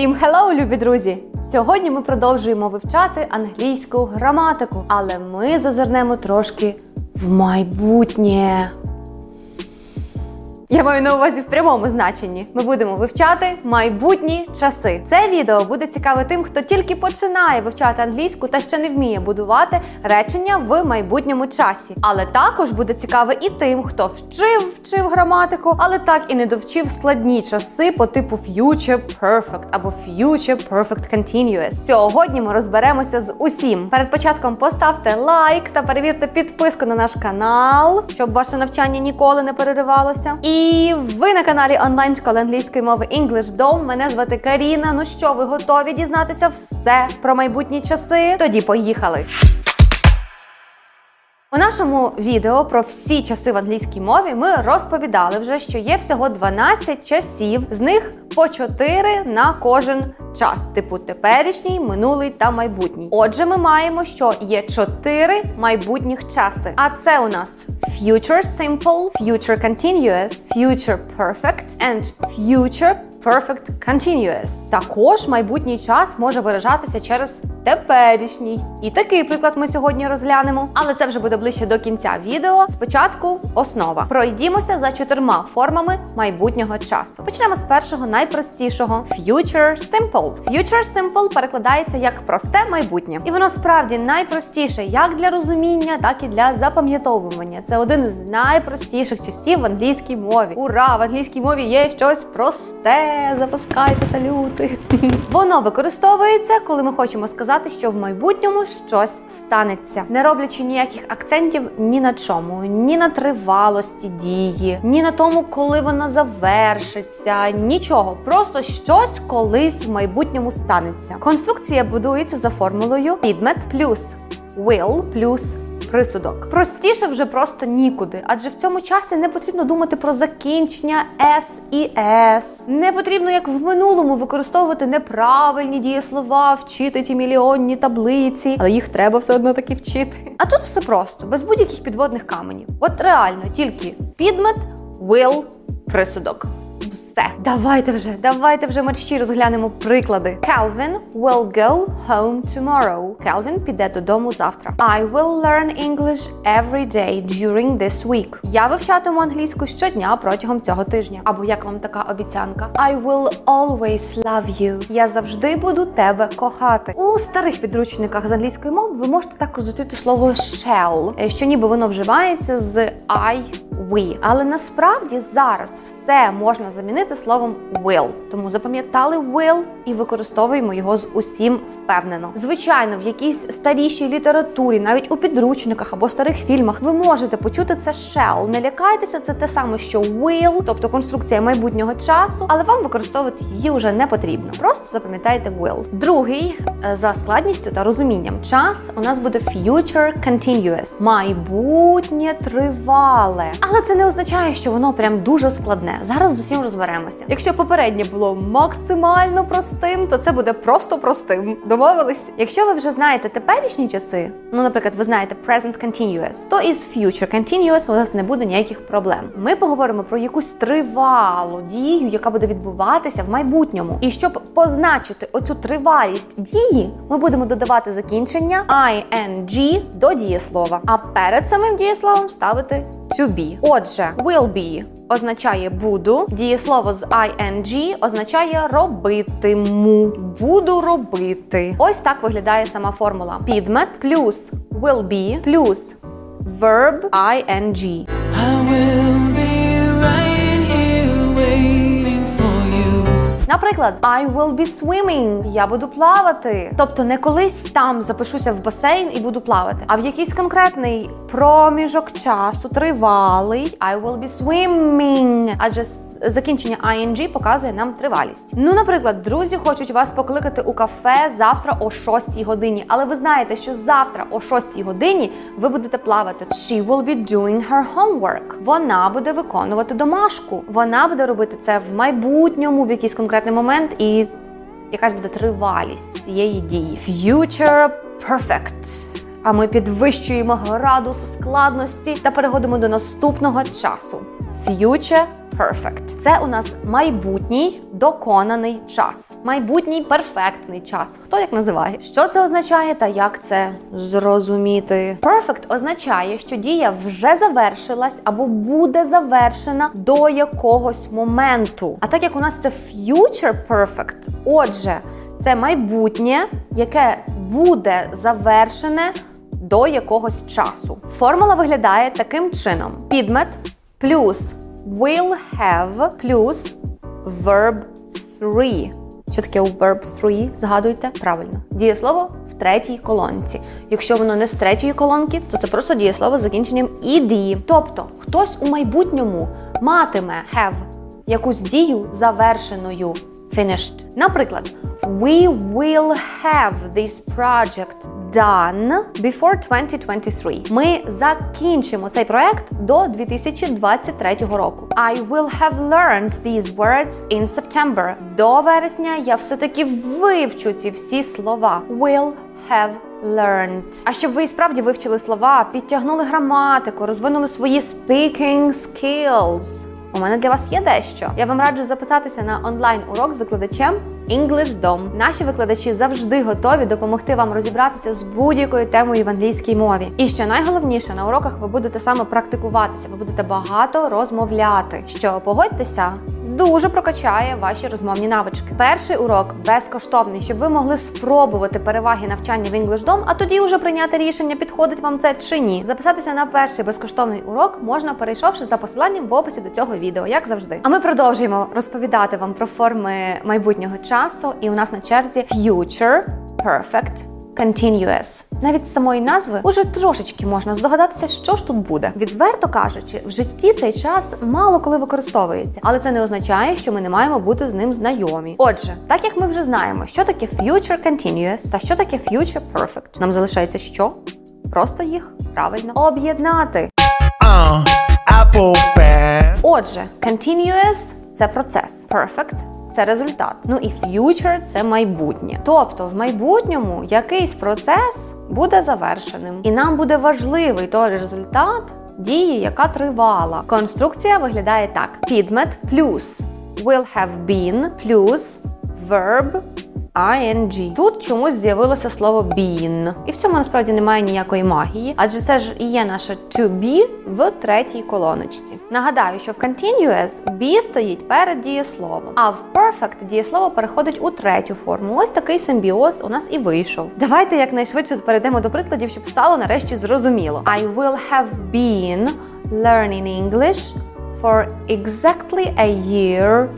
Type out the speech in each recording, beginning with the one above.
Всім hello, любі друзі! Сьогодні ми продовжуємо вивчати англійську граматику, але ми зазирнемо трошки в майбутнє. Я маю на увазі в прямому значенні. Ми будемо вивчати майбутні часи. Це відео буде цікаве тим, хто тільки починає вивчати англійську та ще не вміє будувати речення в майбутньому часі. Але також буде цікаве і тим, хто вчив вчив граматику, але так і не довчив складні часи по типу future perfect або future perfect continuous. Сьогодні ми розберемося з усім. Перед початком поставте лайк та перевірте підписку на наш канал, щоб ваше навчання ніколи не переривалося. І ви на каналі онлайн школи англійської мови English Dom. Мене звати Каріна. Ну що, ви готові дізнатися все про майбутні часи? Тоді поїхали. Нашому відео про всі часи в англійській мові ми розповідали вже, що є всього 12 часів, з них по 4 на кожен час, типу теперішній, минулий та майбутній. Отже, ми маємо, що є 4 майбутніх часи. А це у нас future simple, future continuous, future perfect and future perfect continuous. Також майбутній час може виражатися через теперішній. І такий приклад ми сьогодні розглянемо. Але це вже буде ближче до кінця відео. Спочатку основа. Пройдімося за чотирма формами майбутнього часу. Почнемо з першого найпростішого future simple. Future simple перекладається як просте майбутнє. І воно справді найпростіше як для розуміння, так і для запам'ятовування. Це один з найпростіших часів в англійській мові. Ура! В англійській мові є щось просте запускайте салюти. Воно використовується, коли ми хочемо сказати, що в майбутньому щось станеться, не роблячи ніяких акцентів ні на чому, ні на тривалості дії, ні на тому, коли вона завершиться. Нічого, просто щось колись в майбутньому станеться. Конструкція будується за формулою підмет плюс will плюс присудок. Простіше вже просто нікуди, адже в цьому часі не потрібно думати про закінчення S і S. Не потрібно, як в минулому, використовувати неправильні дієслова, вчити ті мільйонні таблиці, але їх треба все одно таки вчити. А тут все просто, без будь-яких підводних каменів. От реально, тільки підмет, will, присудок все. Давайте вже, давайте вже мерщі розглянемо приклади. Calvin will go home tomorrow. Calvin піде додому завтра. I will learn English every day during this week. Я вивчатиму англійську щодня протягом цього тижня. Або як вам така обіцянка? I will always love you. Я завжди буду тебе кохати. У старих підручниках з англійської мови ви можете також зустріти слово shall, е, що ніби воно вживається з I, we. Але насправді зараз все можна замінити замінити словом will. Тому запам'ятали will і використовуємо його з усім впевнено. Звичайно, в якійсь старішій літературі, навіть у підручниках або старих фільмах, ви можете почути це shall. Не лякайтеся, це те саме, що will, тобто конструкція майбутнього часу, але вам використовувати її вже не потрібно. Просто запам'ятайте will. Другий е, за складністю та розумінням час у нас буде future continuous. майбутнє тривале. Але це не означає, що воно прям дуже складне. Зараз з усім розберемо розберемося. Якщо попереднє було максимально простим, то це буде просто простим. Домовились? Якщо ви вже знаєте теперішні часи, ну, наприклад, ви знаєте present continuous, то із future continuous у нас не буде ніяких проблем. Ми поговоримо про якусь тривалу дію, яка буде відбуватися в майбутньому. І щоб позначити оцю тривалість дії, ми будемо додавати закінчення ing до дієслова, а перед самим дієсловом ставити to be. Отже, will be означає буду. Дієслово з ing означає робитиму. Буду робити. Ось так виглядає сама формула. Підмет плюс will be плюс verb ing. I will Наприклад, I will be swimming. Я буду плавати. Тобто не колись там запишуся в басейн і буду плавати, а в якийсь конкретний проміжок часу тривалий I will be swimming. Адже закінчення ing показує нам тривалість. Ну, наприклад, друзі хочуть вас покликати у кафе завтра о 6 годині. Але ви знаєте, що завтра о 6 годині ви будете плавати. She will be doing her homework. Вона буде виконувати домашку. Вона буде робити це в майбутньому, в якийсь конкретний момент, і якась буде тривалість цієї дії. Future perfect. А ми підвищуємо градус складності та переходимо до наступного часу. Future perfect. Це у нас майбутній доконаний час. Майбутній перфектний час. Хто як називає? Що це означає та як це зрозуміти? Perfect означає, що дія вже завершилась або буде завершена до якогось моменту. А так як у нас це future perfect, отже, це майбутнє, яке буде завершене до якогось часу. Формула виглядає таким чином: підмет плюс will have плюс verb 3. Що таке verb 3? Згадуйте правильно. Дієслово в третій колонці. Якщо воно не з третьої колонки, то це просто дієслово з закінченням ed. Тобто хтось у майбутньому матиме have якусь дію завершеною. Finished. Наприклад, we will have this project done before 2023. Ми закінчимо цей проект до 2023 року. I will have learned these words in September. До вересня я все-таки вивчу ці всі слова. Will have learned. А щоб ви справді вивчили слова, підтягнули граматику, розвинули свої speaking skills. У мене для вас є дещо. Я вам раджу записатися на онлайн-урок з викладачем EnglishDom. Наші викладачі завжди готові допомогти вам розібратися з будь-якою темою в англійській мові. І що найголовніше на уроках ви будете саме практикуватися, ви будете багато розмовляти. Що погодьтеся, дуже прокачає ваші розмовні навички. Перший урок безкоштовний, щоб ви могли спробувати переваги навчання в EnglishDom, а тоді вже прийняти рішення, підходить вам це чи ні. Записатися на перший безкоштовний урок можна, перейшовши за посиланням в описі до цього відео, як завжди. А ми продовжуємо розповідати вам про форми майбутнього часу, і у нас на черзі Future Perfect Continuous. Навіть з самої назви уже трошечки можна здогадатися, що ж тут буде. Відверто кажучи, в житті цей час мало коли використовується, але це не означає, що ми не маємо бути з ним знайомі. Отже, так як ми вже знаємо, що таке Future Continuous та що таке Future Perfect, нам залишається що? Просто їх правильно об'єднати. Uh, apple. Отже, continuous – це процес, perfect – це результат. Ну і future – це майбутнє. Тобто, в майбутньому якийсь процес буде завершеним, і нам буде важливий той результат дії, яка тривала. Конструкція виглядає так: підмет плюс will have been плюс verb ing. Тут чомусь з'явилося слово been. І в цьому насправді немає ніякої магії, адже це ж і є наше to be в третій колоночці. Нагадаю, що в continuous be стоїть перед дієсловом, а в perfect дієслово переходить у третю форму. Ось такий симбіоз у нас і вийшов. Давайте якнайшвидше перейдемо до прикладів, щоб стало нарешті зрозуміло. I will have been learning English for exactly a year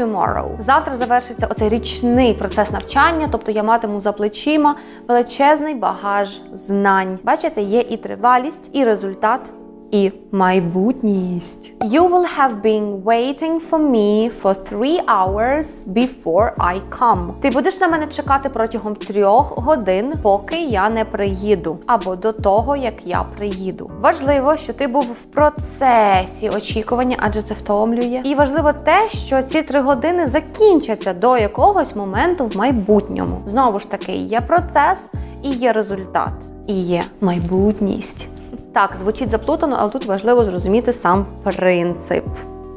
tomorrow. Завтра завершиться оцей річний процес навчання, тобто я матиму за плечима величезний багаж знань. Бачите, є і тривалість, і результат. І майбутність. You will have been waiting for me for three hours before I come. Ти будеш на мене чекати протягом трьох годин, поки я не приїду, або до того, як я приїду. Важливо, що ти був в процесі очікування, адже це втомлює. І важливо те, що ці три години закінчаться до якогось моменту в майбутньому. Знову ж таки, є процес і є результат, і є майбутність. Так, звучить заплутано, але тут важливо зрозуміти сам принцип.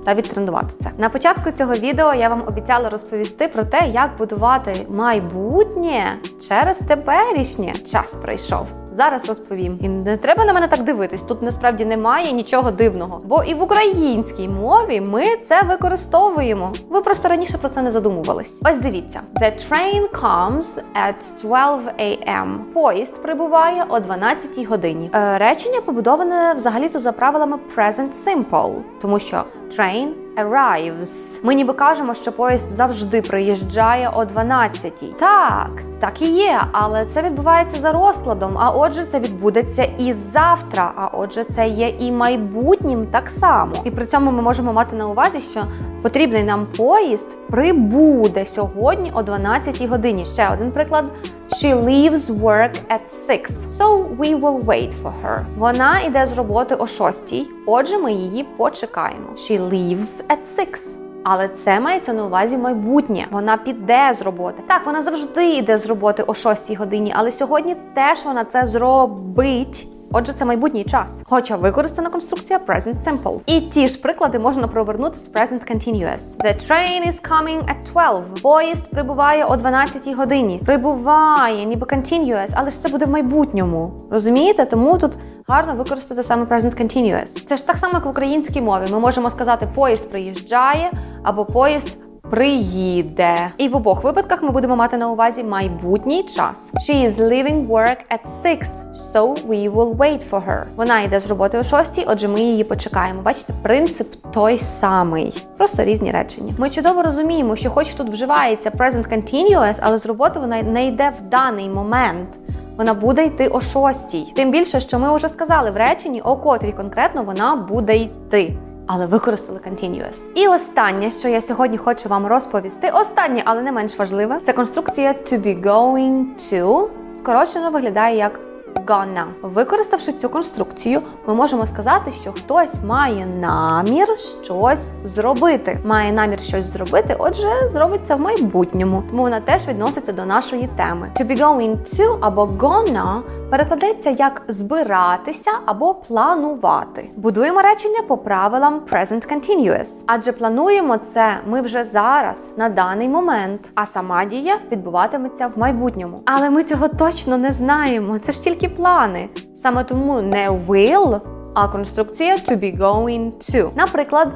Та відтренувати це на початку цього відео. Я вам обіцяла розповісти про те, як будувати майбутнє через теперішнє. Час прийшов. Зараз розповім. І не треба на мене так дивитись. Тут насправді немає нічого дивного. Бо і в українській мові ми це використовуємо. Ви просто раніше про це не задумувались. Ось дивіться: The train comes at 12 a.m. Поїзд прибуває о 12 годині. Е, речення побудоване взагалі-то за правилами present simple, тому що train arrives. Ми ніби кажемо, що поїзд завжди приїжджає о 12-й. Так, так і є, але це відбувається за розкладом. А отже, це відбудеться і завтра. А отже, це є і майбутнім так само. І при цьому ми можемо мати на увазі, що потрібний нам поїзд прибуде сьогодні о 12-й годині. Ще один приклад. She leaves work at 6, so we will wait for her. Вона йде з роботи о 6, отже, ми її почекаємо. She leaves at 6. Але це мається на увазі майбутнє. Вона піде з роботи. Так, вона завжди йде з роботи о 6 годині, але сьогодні теж вона це зробить. Отже, це майбутній час. Хоча використана конструкція present simple. І ті ж приклади можна провернути з present continuous. The train is coming at 12. Поїзд прибуває о 12 годині. Прибуває, ніби continuous, але ж це буде в майбутньому. Розумієте? Тому тут гарно використати саме present continuous. Це ж так само, як в українській мові. Ми можемо сказати поїзд приїжджає або поїзд приїде. І в обох випадках ми будемо мати на увазі майбутній час. She is leaving work at 6, so we will wait for her. Вона йде з роботи о 6, отже, ми її почекаємо. Бачите, принцип той самий. Просто різні речення. Ми чудово розуміємо, що хоч тут вживається present continuous, але з роботи вона не йде в даний момент. Вона буде йти о шостій. Тим більше, що ми вже сказали в реченні, о котрій конкретно вона буде йти але використали continuous. І останнє, що я сьогодні хочу вам розповісти, останнє, але не менш важливе, це конструкція to be going to. Скорочено виглядає як gonna. Використавши цю конструкцію, ми можемо сказати, що хтось має намір щось зробити. Має намір щось зробити, отже, зробиться в майбутньому. Тому вона теж відноситься до нашої теми. To be going to або gonna перекладеться як збиратися або планувати. Будуємо речення по правилам present continuous. Адже плануємо це ми вже зараз, на даний момент, а сама дія відбуватиметься в майбутньому. Але ми цього точно не знаємо. Це ж тільки плани. Саме тому не will, а конструкція to be going to. Наприклад,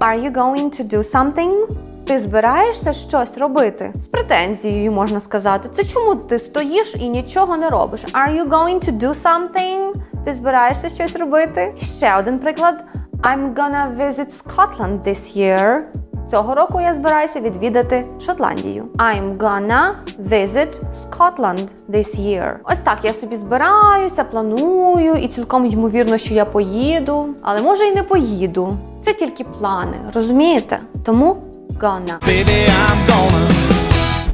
are you going to do something? Ти збираєшся щось робити з претензією, можна сказати. Це чому ти стоїш і нічого не робиш? Are you going to do something? Ти збираєшся щось робити? Ще один приклад. I'm gonna visit Scotland this year. Цього року я збираюся відвідати Шотландію. I'm gonna visit Scotland this year. Ось так я собі збираюся, планую, і цілком ймовірно, що я поїду, але може й не поїду. Це тільки плани, розумієте? Тому gonna. Baby, I'm gonna.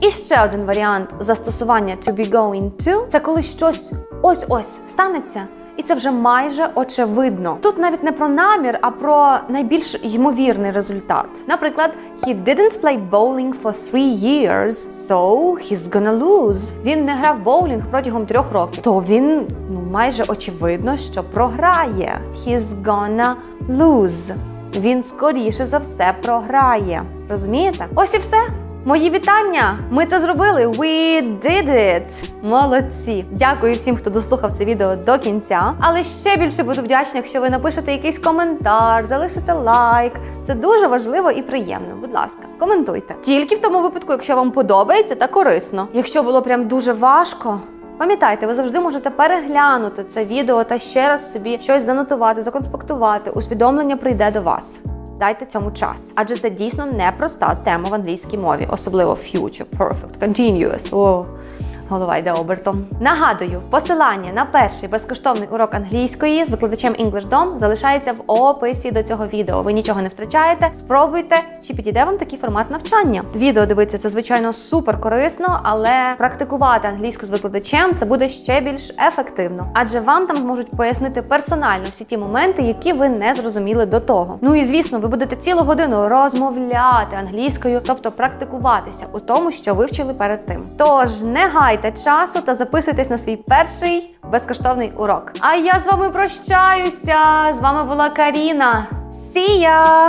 І ще один варіант застосування to be going to це коли щось ось-ось станеться. І це вже майже очевидно. Тут навіть не про намір, а про найбільш ймовірний результат. Наприклад, he didn't play bowling for three years, so he's gonna lose. Він не грав боулінг протягом трьох років. То він ну майже очевидно, що програє. He's gonna lose. Він скоріше за все програє. Розумієте? Ось і все. Мої вітання! Ми це зробили! We did it! Молодці! Дякую всім, хто дослухав це відео до кінця. Але ще більше буду вдячна, якщо ви напишете якийсь коментар, залишите лайк. Це дуже важливо і приємно. Будь ласка, коментуйте. Тільки в тому випадку, якщо вам подобається та корисно. Якщо було прям дуже важко. Пам'ятайте, ви завжди можете переглянути це відео та ще раз собі щось занотувати, законспектувати. Усвідомлення прийде до вас. Дайте цьому час, адже це дійсно непроста тема в англійській мові, особливо future, perfect, continuous. О, голова йде обертом. Нагадую, посилання на перший безкоштовний урок англійської з викладачем EnglishDom залишається в описі до цього відео. Ви нічого не втрачаєте. Спробуйте, чи підійде вам такий формат навчання. Відео дивитися це звичайно супер корисно, але практикувати англійську з викладачем це буде ще більш ефективно, адже вам там зможуть пояснити персонально всі ті моменти, які ви не зрозуміли до того. Ну і звісно, ви будете цілу годину розмовляти англійською, тобто практикуватися у тому, що вивчили перед тим. Тож не гайте часу та записуйтесь на свій перший безкоштовний урок. А я з вами прощаюся. З вами була Каріна. See ya!